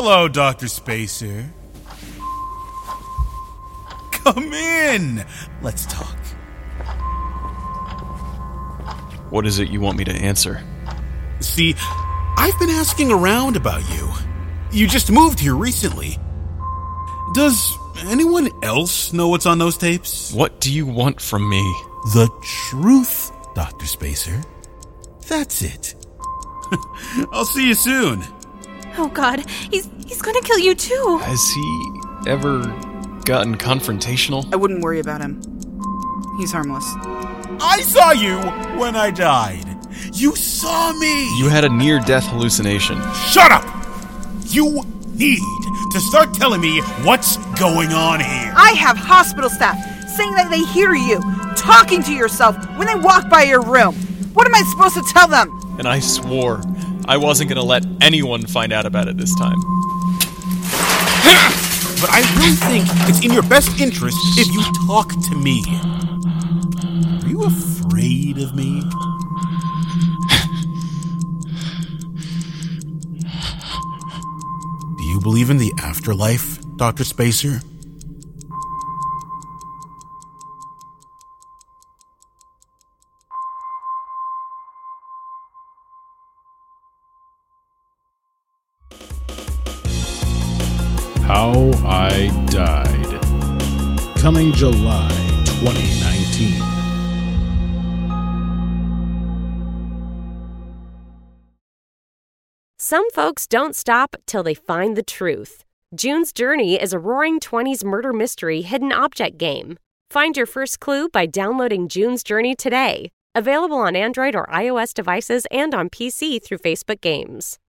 Hello, Dr. Spacer. Come in. Let's talk. What is it you want me to answer? See, I've been asking around about you. You just moved here recently. Does anyone else know what's on those tapes? What do you want from me? The truth, Dr. Spacer. That's it. I'll see you soon. Oh god, he's he's gonna kill you too. Has he ever gotten confrontational? I wouldn't worry about him. He's harmless. I saw you when I died. You saw me. You had a near death hallucination. Shut up! You need to start telling me what's going on here. I have hospital staff saying that they hear you talking to yourself when they walk by your room. What am I supposed to tell them? And I swore I wasn't to let anyone find out about it this time. But I really think it's in your best interest if you talk to me. Are you afraid of me? Do you believe in the afterlife, Dr. Spacer? How I Died. Coming July 2019. Some folks don't stop till they find the truth. June's Journey is a roaring 20s murder mystery hidden object game. Find your first clue by downloading June's Journey today. Available on Android or iOS devices and on PC through Facebook Games.